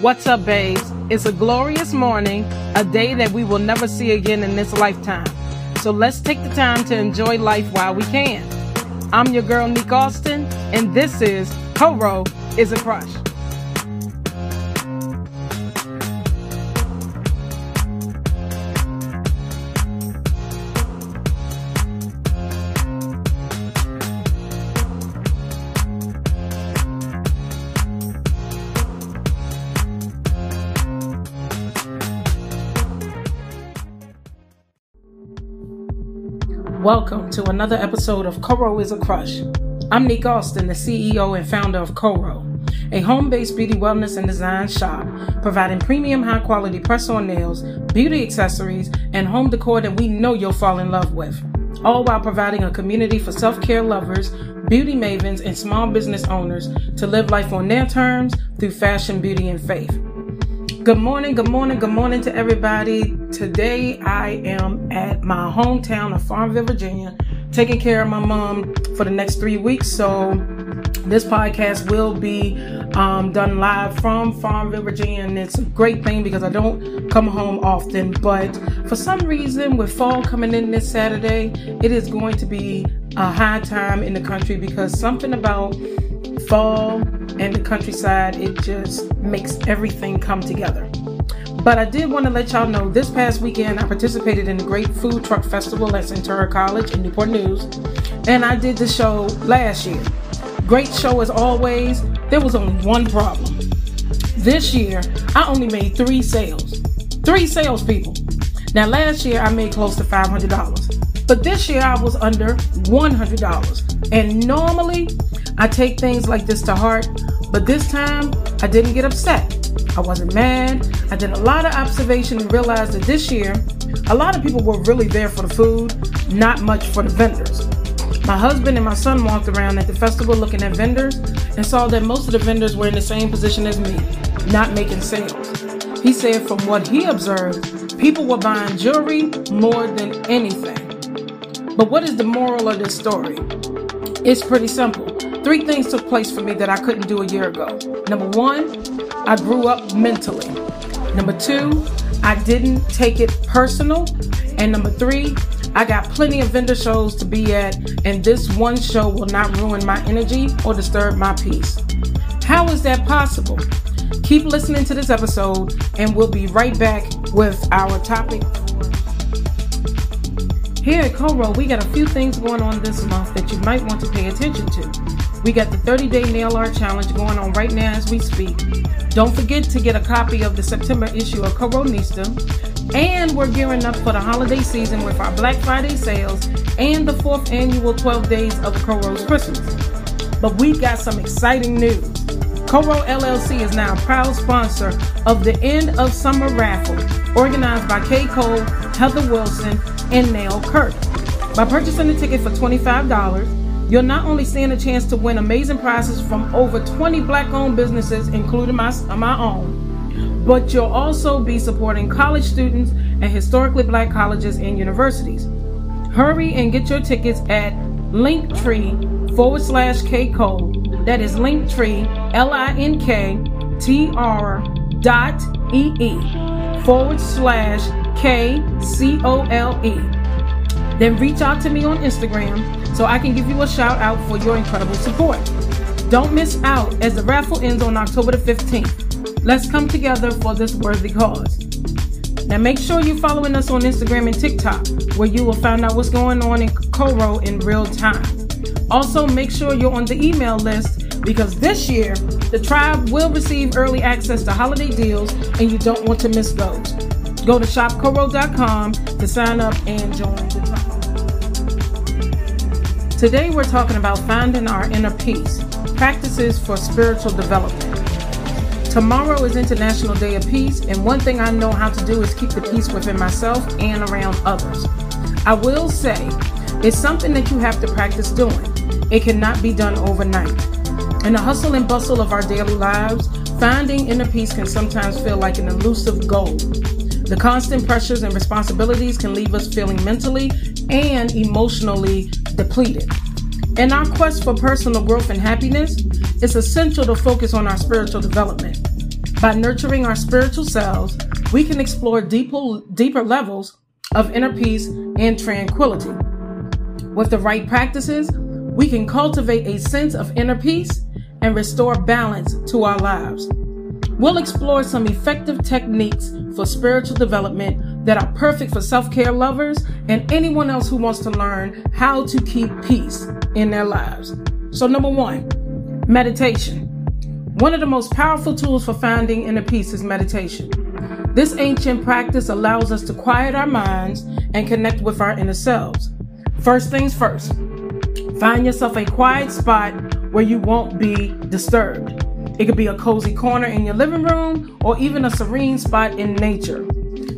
What's up, babes? It's a glorious morning, a day that we will never see again in this lifetime. So let's take the time to enjoy life while we can. I'm your girl, Nick Austin, and this is Coro is a Crush. Welcome to another episode of Coro is a Crush. I'm Nick Austin, the CEO and founder of Coro, a home based beauty wellness and design shop providing premium high quality press on nails, beauty accessories, and home decor that we know you'll fall in love with. All while providing a community for self care lovers, beauty mavens, and small business owners to live life on their terms through fashion, beauty, and faith. Good morning, good morning, good morning to everybody. Today I am at my hometown of Farmville, Virginia, taking care of my mom for the next three weeks. So this podcast will be um, done live from Farmville, Virginia, and it's a great thing because I don't come home often. But for some reason, with fall coming in this Saturday, it is going to be a high time in the country because something about fall and the countryside, it just makes everything come together. But I did want to let y'all know this past weekend I participated in the Great Food Truck Festival at Centura College in Newport News, and I did the show last year. Great show as always. There was only one problem. This year, I only made three sales. Three sales people. Now, last year I made close to $500, but this year I was under $100. And normally I take things like this to heart, but this time I didn't get upset. I wasn't mad. I did a lot of observation and realized that this year, a lot of people were really there for the food, not much for the vendors. My husband and my son walked around at the festival looking at vendors and saw that most of the vendors were in the same position as me, not making sales. He said from what he observed, people were buying jewelry more than anything. But what is the moral of this story? It's pretty simple. Three things took place for me that I couldn't do a year ago. Number one, I grew up mentally. Number two, I didn't take it personal. And number three, I got plenty of vendor shows to be at, and this one show will not ruin my energy or disturb my peace. How is that possible? Keep listening to this episode, and we'll be right back with our topic here at Coro, we got a few things going on this month that you might want to pay attention to. We got the 30 day nail art challenge going on right now as we speak. Don't forget to get a copy of the September issue of Coronista. And we're gearing up for the holiday season with our Black Friday sales and the fourth annual 12 Days of Coro's Christmas. But we've got some exciting news. Coro LLC is now a proud sponsor of the end of summer raffle organized by K. Cole, Heather Wilson, and Nail Kirk. By purchasing the ticket for $25, you'll not only stand a chance to win amazing prizes from over 20 black owned businesses, including my, my own, but you'll also be supporting college students and historically black colleges and universities. Hurry and get your tickets at linktree forward slash K Cole. That is linktree, L I N K T R dot E E forward slash K C O L E. Then reach out to me on Instagram so I can give you a shout out for your incredible support. Don't miss out as the raffle ends on October the 15th. Let's come together for this worthy cause. Now make sure you're following us on Instagram and TikTok, where you will find out what's going on in Coro in real time. Also, make sure you're on the email list because this year the tribe will receive early access to holiday deals and you don't want to miss those. Go to shopcoro.com to sign up and join the. Today we're talking about finding our inner peace, practices for spiritual development. Tomorrow is International Day of Peace, and one thing I know how to do is keep the peace within myself and around others. I will say, it's something that you have to practice doing. It cannot be done overnight. In the hustle and bustle of our daily lives, finding inner peace can sometimes feel like an elusive goal. The constant pressures and responsibilities can leave us feeling mentally and emotionally depleted. In our quest for personal growth and happiness, it's essential to focus on our spiritual development. By nurturing our spiritual selves, we can explore deeper, deeper levels of inner peace and tranquility. With the right practices, we can cultivate a sense of inner peace and restore balance to our lives. We'll explore some effective techniques for spiritual development that are perfect for self care lovers and anyone else who wants to learn how to keep peace in their lives. So, number one, meditation. One of the most powerful tools for finding inner peace is meditation. This ancient practice allows us to quiet our minds and connect with our inner selves. First things first, find yourself a quiet spot where you won't be disturbed. It could be a cozy corner in your living room or even a serene spot in nature.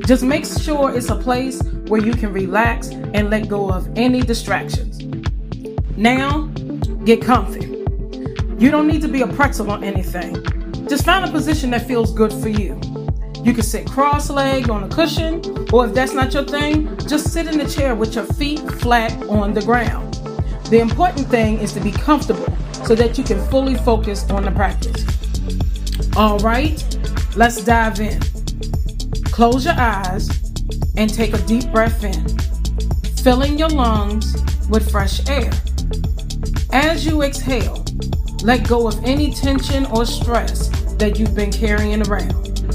Just make sure it's a place where you can relax and let go of any distractions. Now, get comfy. You don't need to be a pretzel on anything. Just find a position that feels good for you. You can sit cross legged on a cushion, or if that's not your thing, just sit in the chair with your feet flat on the ground. The important thing is to be comfortable so that you can fully focus on the practice. All right, let's dive in. Close your eyes and take a deep breath in, filling your lungs with fresh air. As you exhale, let go of any tension or stress that you've been carrying around.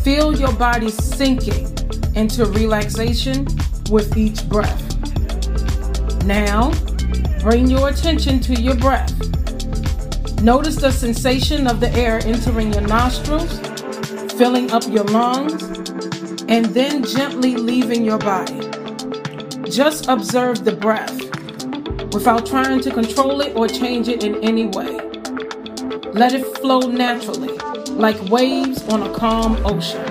Feel your body sinking into relaxation with each breath. Now, bring your attention to your breath. Notice the sensation of the air entering your nostrils, filling up your lungs, and then gently leaving your body. Just observe the breath without trying to control it or change it in any way. Let it flow naturally, like waves on a calm ocean.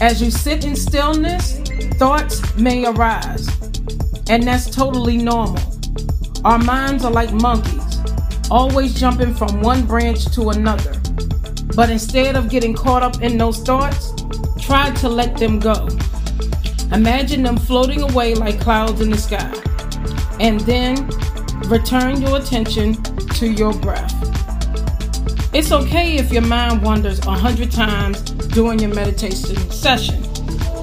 As you sit in stillness, thoughts may arise, and that's totally normal. Our minds are like monkeys always jumping from one branch to another. But instead of getting caught up in those thoughts, try to let them go. Imagine them floating away like clouds in the sky. And then return your attention to your breath. It's okay if your mind wanders a hundred times during your meditation session.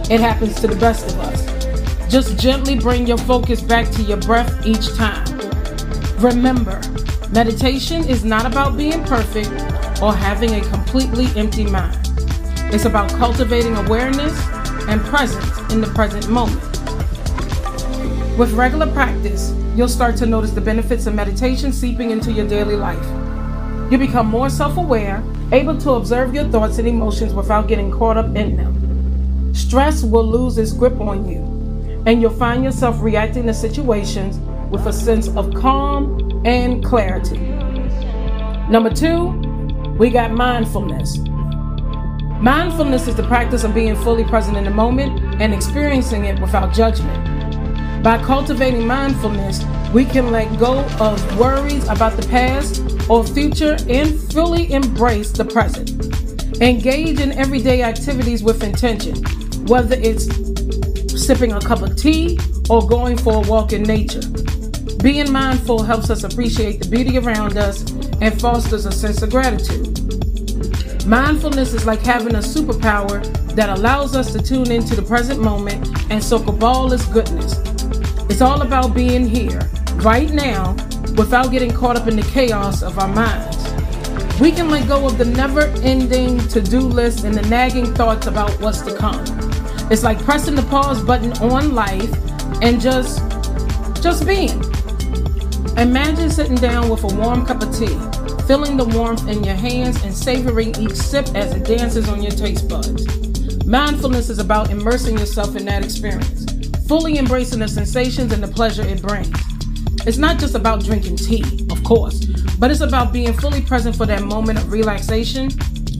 It happens to the best of us. Just gently bring your focus back to your breath each time. Remember, Meditation is not about being perfect or having a completely empty mind. It's about cultivating awareness and presence in the present moment. With regular practice, you'll start to notice the benefits of meditation seeping into your daily life. You become more self aware, able to observe your thoughts and emotions without getting caught up in them. Stress will lose its grip on you, and you'll find yourself reacting to situations with a sense of calm and clarity. Number two, we got mindfulness. Mindfulness is the practice of being fully present in the moment and experiencing it without judgment. By cultivating mindfulness, we can let go of worries about the past or future and fully embrace the present. Engage in everyday activities with intention, whether it's sipping a cup of tea or going for a walk in nature. Being mindful helps us appreciate the beauty around us and fosters a sense of gratitude. Mindfulness is like having a superpower that allows us to tune into the present moment and soak up all its goodness. It's all about being here, right now, without getting caught up in the chaos of our minds. We can let go of the never ending to do list and the nagging thoughts about what's to come. It's like pressing the pause button on life and just just being. Imagine sitting down with a warm cup of tea, feeling the warmth in your hands and savoring each sip as it dances on your taste buds. Mindfulness is about immersing yourself in that experience, fully embracing the sensations and the pleasure it brings. It's not just about drinking tea, of course, but it's about being fully present for that moment of relaxation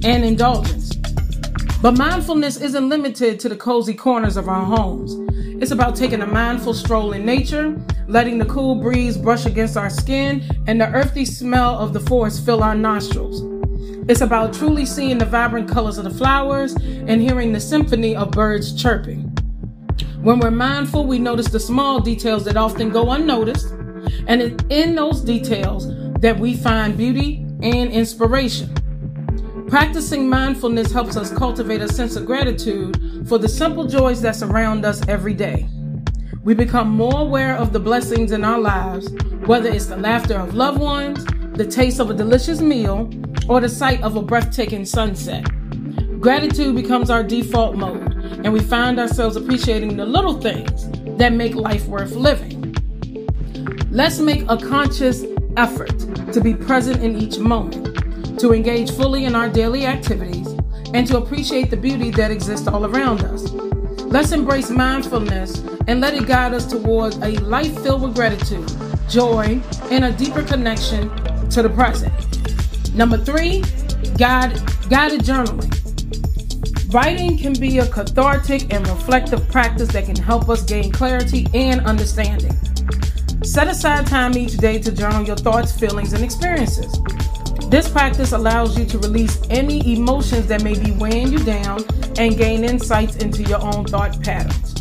and indulgence. But mindfulness isn't limited to the cozy corners of our homes. It's about taking a mindful stroll in nature, letting the cool breeze brush against our skin, and the earthy smell of the forest fill our nostrils. It's about truly seeing the vibrant colors of the flowers and hearing the symphony of birds chirping. When we're mindful, we notice the small details that often go unnoticed, and it's in those details that we find beauty and inspiration. Practicing mindfulness helps us cultivate a sense of gratitude for the simple joys that surround us every day. We become more aware of the blessings in our lives, whether it's the laughter of loved ones, the taste of a delicious meal, or the sight of a breathtaking sunset. Gratitude becomes our default mode, and we find ourselves appreciating the little things that make life worth living. Let's make a conscious effort to be present in each moment, to engage fully in our daily activities, and to appreciate the beauty that exists all around us. Let's embrace mindfulness and let it guide us towards a life filled with gratitude, joy, and a deeper connection to the present. Number three, guide, guided journaling. Writing can be a cathartic and reflective practice that can help us gain clarity and understanding. Set aside time each day to journal your thoughts, feelings, and experiences. This practice allows you to release any emotions that may be weighing you down and gain insights into your own thought patterns.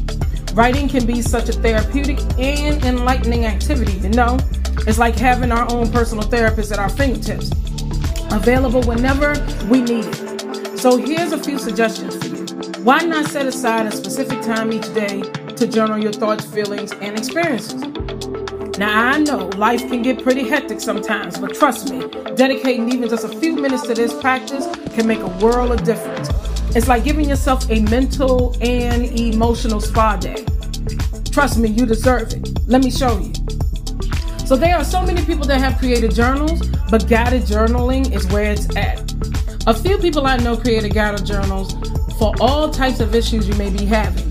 Writing can be such a therapeutic and enlightening activity, you know? It's like having our own personal therapist at our fingertips, available whenever we need it. So here's a few suggestions for you. Why not set aside a specific time each day to journal your thoughts, feelings, and experiences? Now, I know life can get pretty hectic sometimes, but trust me, dedicating even just a few minutes to this practice can make a world of difference. It's like giving yourself a mental and emotional spa day. Trust me, you deserve it. Let me show you. So, there are so many people that have created journals, but guided journaling is where it's at. A few people I know created guided journals for all types of issues you may be having,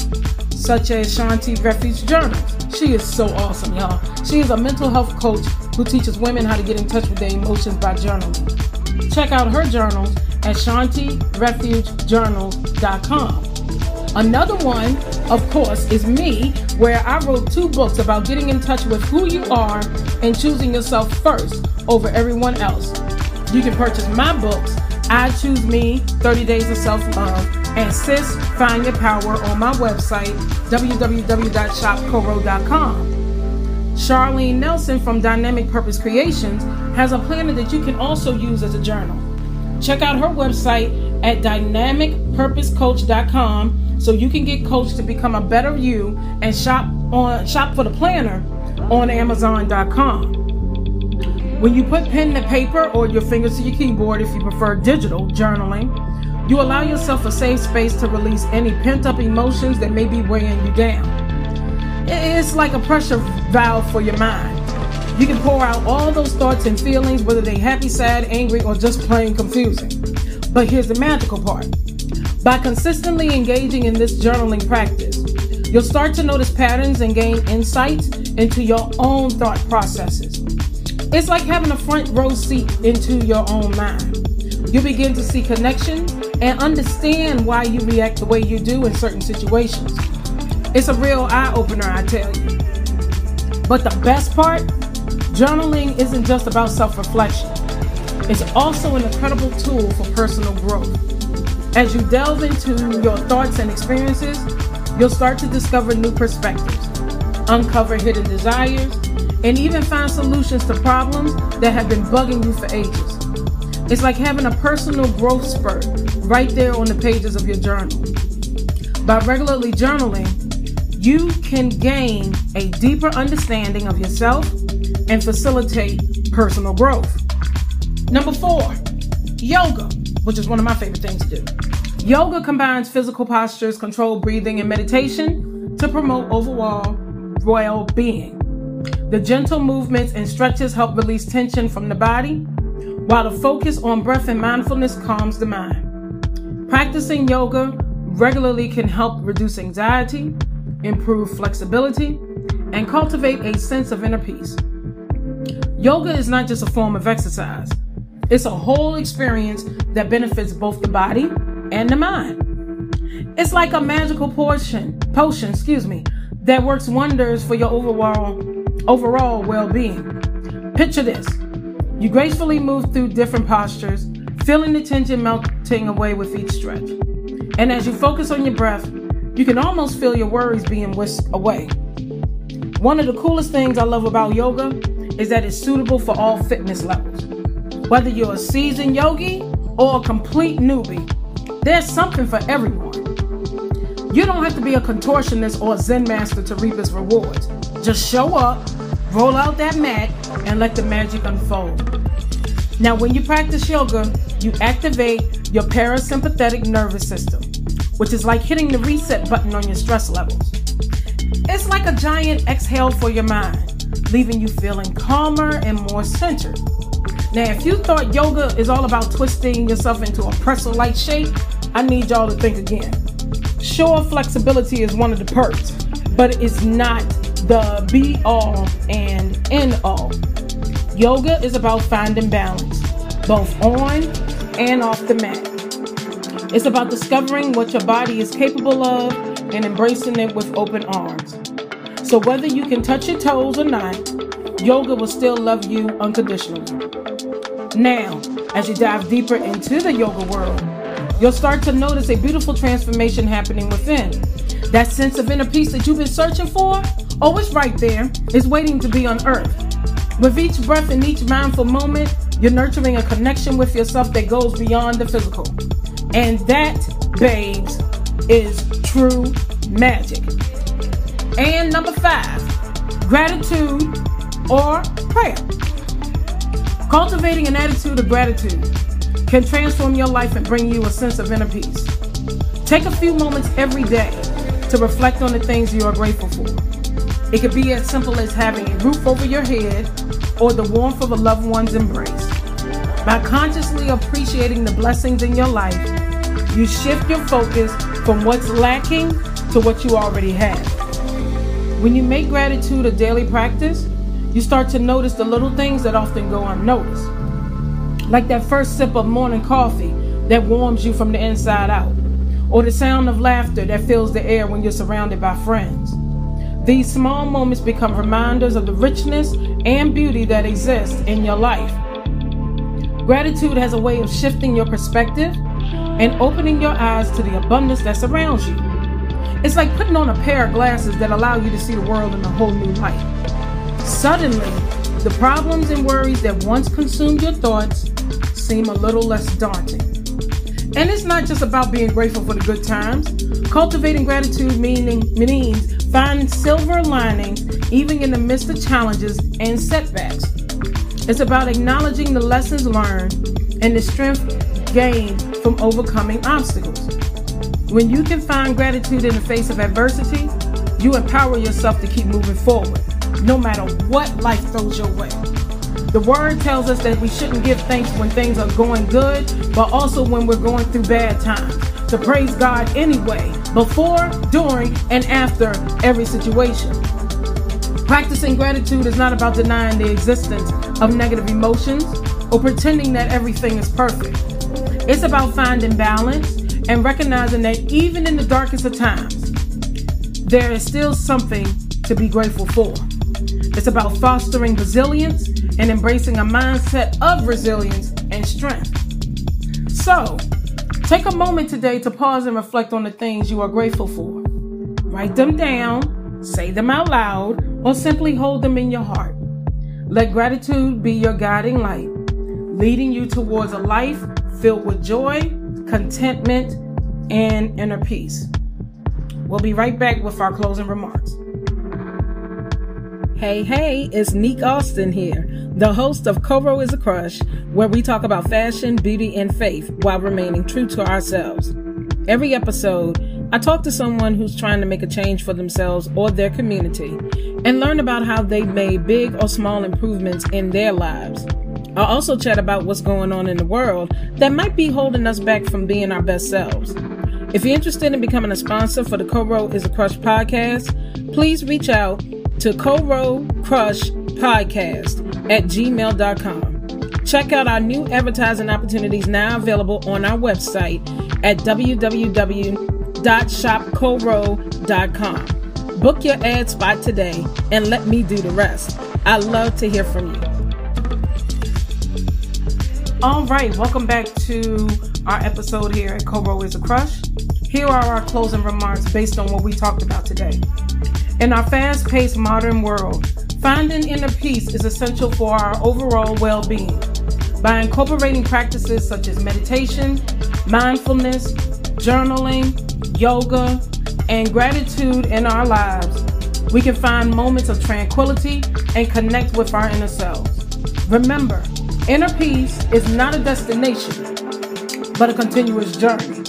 such as Shanti Refuge Journals. She is so awesome, y'all. She is a mental health coach who teaches women how to get in touch with their emotions by journaling. Check out her journals at. Another one, of course, is me, where I wrote two books about getting in touch with who you are and choosing yourself first over everyone else. You can purchase my books I Choose Me 30 Days of Self Love, and Sis Find Your Power on my website, www.shopcoro.com. Charlene Nelson from Dynamic Purpose Creations has a planner that you can also use as a journal. Check out her website at dynamicpurposecoach.com so you can get coached to become a better you and shop on shop for the planner on amazon.com. When you put pen to paper or your fingers to your keyboard, if you prefer digital journaling, you allow yourself a safe space to release any pent up emotions that may be weighing you down. It's like a pressure valve for your mind. You can pour out all those thoughts and feelings, whether they're happy, sad, angry, or just plain confusing. But here's the magical part by consistently engaging in this journaling practice, you'll start to notice patterns and gain insights into your own thought processes. It's like having a front row seat into your own mind. You begin to see connections and understand why you react the way you do in certain situations. It's a real eye opener, I tell you. But the best part journaling isn't just about self reflection, it's also an incredible tool for personal growth. As you delve into your thoughts and experiences, you'll start to discover new perspectives, uncover hidden desires, and even find solutions to problems that have been bugging you for ages. It's like having a personal growth spurt right there on the pages of your journal. By regularly journaling, you can gain a deeper understanding of yourself and facilitate personal growth. Number four, yoga, which is one of my favorite things to do. Yoga combines physical postures, controlled breathing, and meditation to promote overall well being. The gentle movements and stretches help release tension from the body, while the focus on breath and mindfulness calms the mind. Practicing yoga regularly can help reduce anxiety, improve flexibility, and cultivate a sense of inner peace. Yoga is not just a form of exercise, it's a whole experience that benefits both the body and the mind. It's like a magical potion, potion, excuse me, that works wonders for your overall overall well being. Picture this you gracefully move through different postures, feeling the tension melting away with each stretch. And as you focus on your breath, you can almost feel your worries being whisked away. One of the coolest things I love about yoga is that it's suitable for all fitness levels. Whether you're a seasoned yogi or a complete newbie, there's something for everyone. You don't have to be a contortionist or a Zen master to reap its rewards. Just show up, roll out that mat, and let the magic unfold. Now, when you practice yoga, you activate your parasympathetic nervous system, which is like hitting the reset button on your stress levels. It's like a giant exhale for your mind, leaving you feeling calmer and more centered. Now, if you thought yoga is all about twisting yourself into a pretzel like shape, I need y'all to think again. Sure, flexibility is one of the perks, but it's not the be all and end all. Yoga is about finding balance, both on and off the mat. It's about discovering what your body is capable of and embracing it with open arms. So, whether you can touch your toes or not, yoga will still love you unconditionally. Now, as you dive deeper into the yoga world, you'll start to notice a beautiful transformation happening within. That sense of inner peace that you've been searching for, oh, it's right there. It's waiting to be unearthed. With each breath and each mindful moment, you're nurturing a connection with yourself that goes beyond the physical. And that, babes, is true magic. And number five, gratitude or prayer. Cultivating an attitude of gratitude can transform your life and bring you a sense of inner peace. Take a few moments every day to reflect on the things you are grateful for. It could be as simple as having a roof over your head or the warmth of a loved one's embrace. By consciously appreciating the blessings in your life, you shift your focus from what's lacking to what you already have. When you make gratitude a daily practice, you start to notice the little things that often go unnoticed. Like that first sip of morning coffee that warms you from the inside out, or the sound of laughter that fills the air when you're surrounded by friends. These small moments become reminders of the richness and beauty that exists in your life. Gratitude has a way of shifting your perspective and opening your eyes to the abundance that surrounds you. It's like putting on a pair of glasses that allow you to see the world in a whole new light. Suddenly, the problems and worries that once consumed your thoughts seem a little less daunting. And it's not just about being grateful for the good times. Cultivating gratitude meaning, means finding silver linings even in the midst of challenges and setbacks. It's about acknowledging the lessons learned and the strength gained from overcoming obstacles. When you can find gratitude in the face of adversity, you empower yourself to keep moving forward no matter what life throws your way. The word tells us that we shouldn't give thanks when things are going good, but also when we're going through bad times. To praise God anyway, before, during, and after every situation. Practicing gratitude is not about denying the existence of negative emotions or pretending that everything is perfect. It's about finding balance and recognizing that even in the darkest of times, there is still something to be grateful for. It's about fostering resilience and embracing a mindset of resilience and strength. So, take a moment today to pause and reflect on the things you are grateful for. Write them down, say them out loud, or simply hold them in your heart. Let gratitude be your guiding light, leading you towards a life filled with joy, contentment, and inner peace. We'll be right back with our closing remarks. Hey, hey, it's Neek Austin here, the host of Coro is a Crush, where we talk about fashion, beauty, and faith while remaining true to ourselves. Every episode, I talk to someone who's trying to make a change for themselves or their community and learn about how they've made big or small improvements in their lives. I also chat about what's going on in the world that might be holding us back from being our best selves. If you're interested in becoming a sponsor for the Coro is a Crush podcast, please reach out to Coro Crush Podcast at gmail.com. Check out our new advertising opportunities now available on our website at www.shopcoro.com. Book your ad spot today and let me do the rest. I love to hear from you. All right, welcome back to our episode here at Coro is a Crush. Here are our closing remarks based on what we talked about today. In our fast paced modern world, finding inner peace is essential for our overall well being. by incorporating practices such as meditation, mindfulness, journaling, yoga, and gratitude in our lives, we can find moments of tranquility and connect with our inner selves. Remember, inner peace is not a destination, but a continuous journey.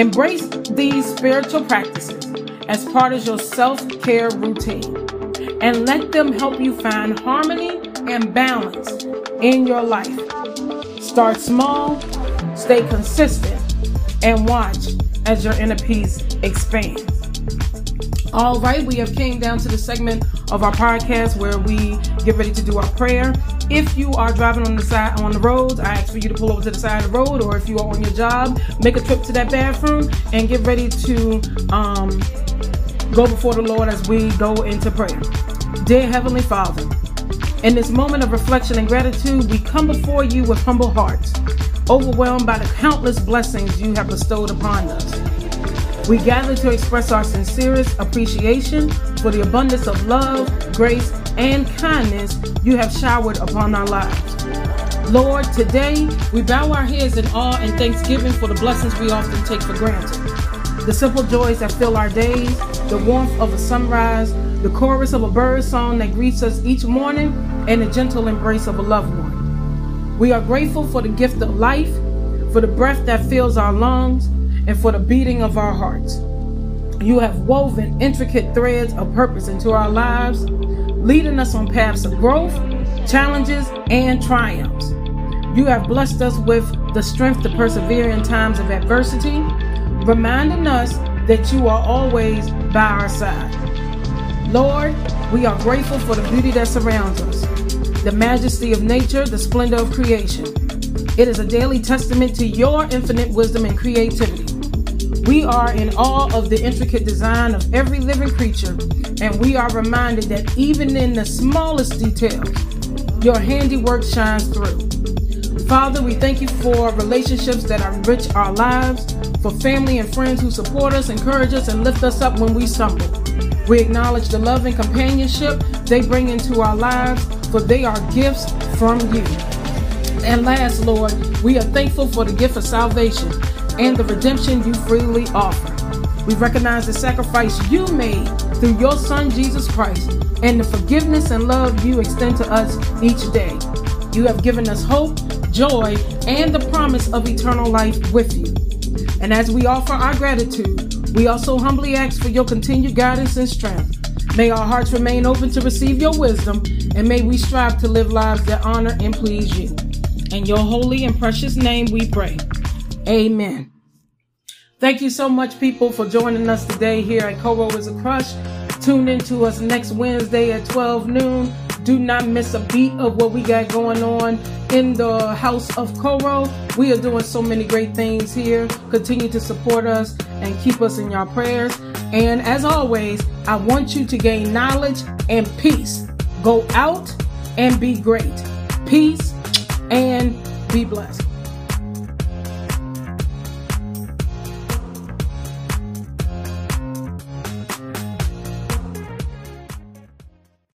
Embrace these spiritual practices as part of your self care routine and let them help you find harmony and balance in your life. Start small, stay consistent, and watch as your inner peace expands. All right, we have came down to the segment of our podcast where we get ready to do our prayer. If you are driving on the side on the roads, I ask for you to pull over to the side of the road, or if you are on your job, make a trip to that bathroom and get ready to um, go before the Lord as we go into prayer. Dear Heavenly Father, in this moment of reflection and gratitude, we come before you with humble hearts, overwhelmed by the countless blessings you have bestowed upon us. We gather to express our sincerest appreciation for the abundance of love, grace, and kindness you have showered upon our lives. Lord, today we bow our heads in awe and thanksgiving for the blessings we often take for granted. The simple joys that fill our days, the warmth of a sunrise, the chorus of a bird song that greets us each morning, and the gentle embrace of a loved one. We are grateful for the gift of life, for the breath that fills our lungs, and for the beating of our hearts. You have woven intricate threads of purpose into our lives, leading us on paths of growth, challenges, and triumphs. You have blessed us with the strength to persevere in times of adversity, reminding us that you are always by our side. Lord, we are grateful for the beauty that surrounds us, the majesty of nature, the splendor of creation. It is a daily testament to your infinite wisdom and creativity. We are in awe of the intricate design of every living creature, and we are reminded that even in the smallest details, your handiwork shines through. Father, we thank you for relationships that enrich our lives, for family and friends who support us, encourage us, and lift us up when we stumble. We acknowledge the love and companionship they bring into our lives, for they are gifts from you. And last, Lord, we are thankful for the gift of salvation and the redemption you freely offer. We recognize the sacrifice you made through your Son, Jesus Christ, and the forgiveness and love you extend to us each day. You have given us hope, joy, and the promise of eternal life with you. And as we offer our gratitude, we also humbly ask for your continued guidance and strength. May our hearts remain open to receive your wisdom, and may we strive to live lives that honor and please you. In your holy and precious name we pray. Amen. Thank you so much, people, for joining us today here at Coro is a Crush. Tune in to us next Wednesday at 12 noon. Do not miss a beat of what we got going on in the house of Coro. We are doing so many great things here. Continue to support us and keep us in your prayers. And as always, I want you to gain knowledge and peace. Go out and be great. Peace and be blessed.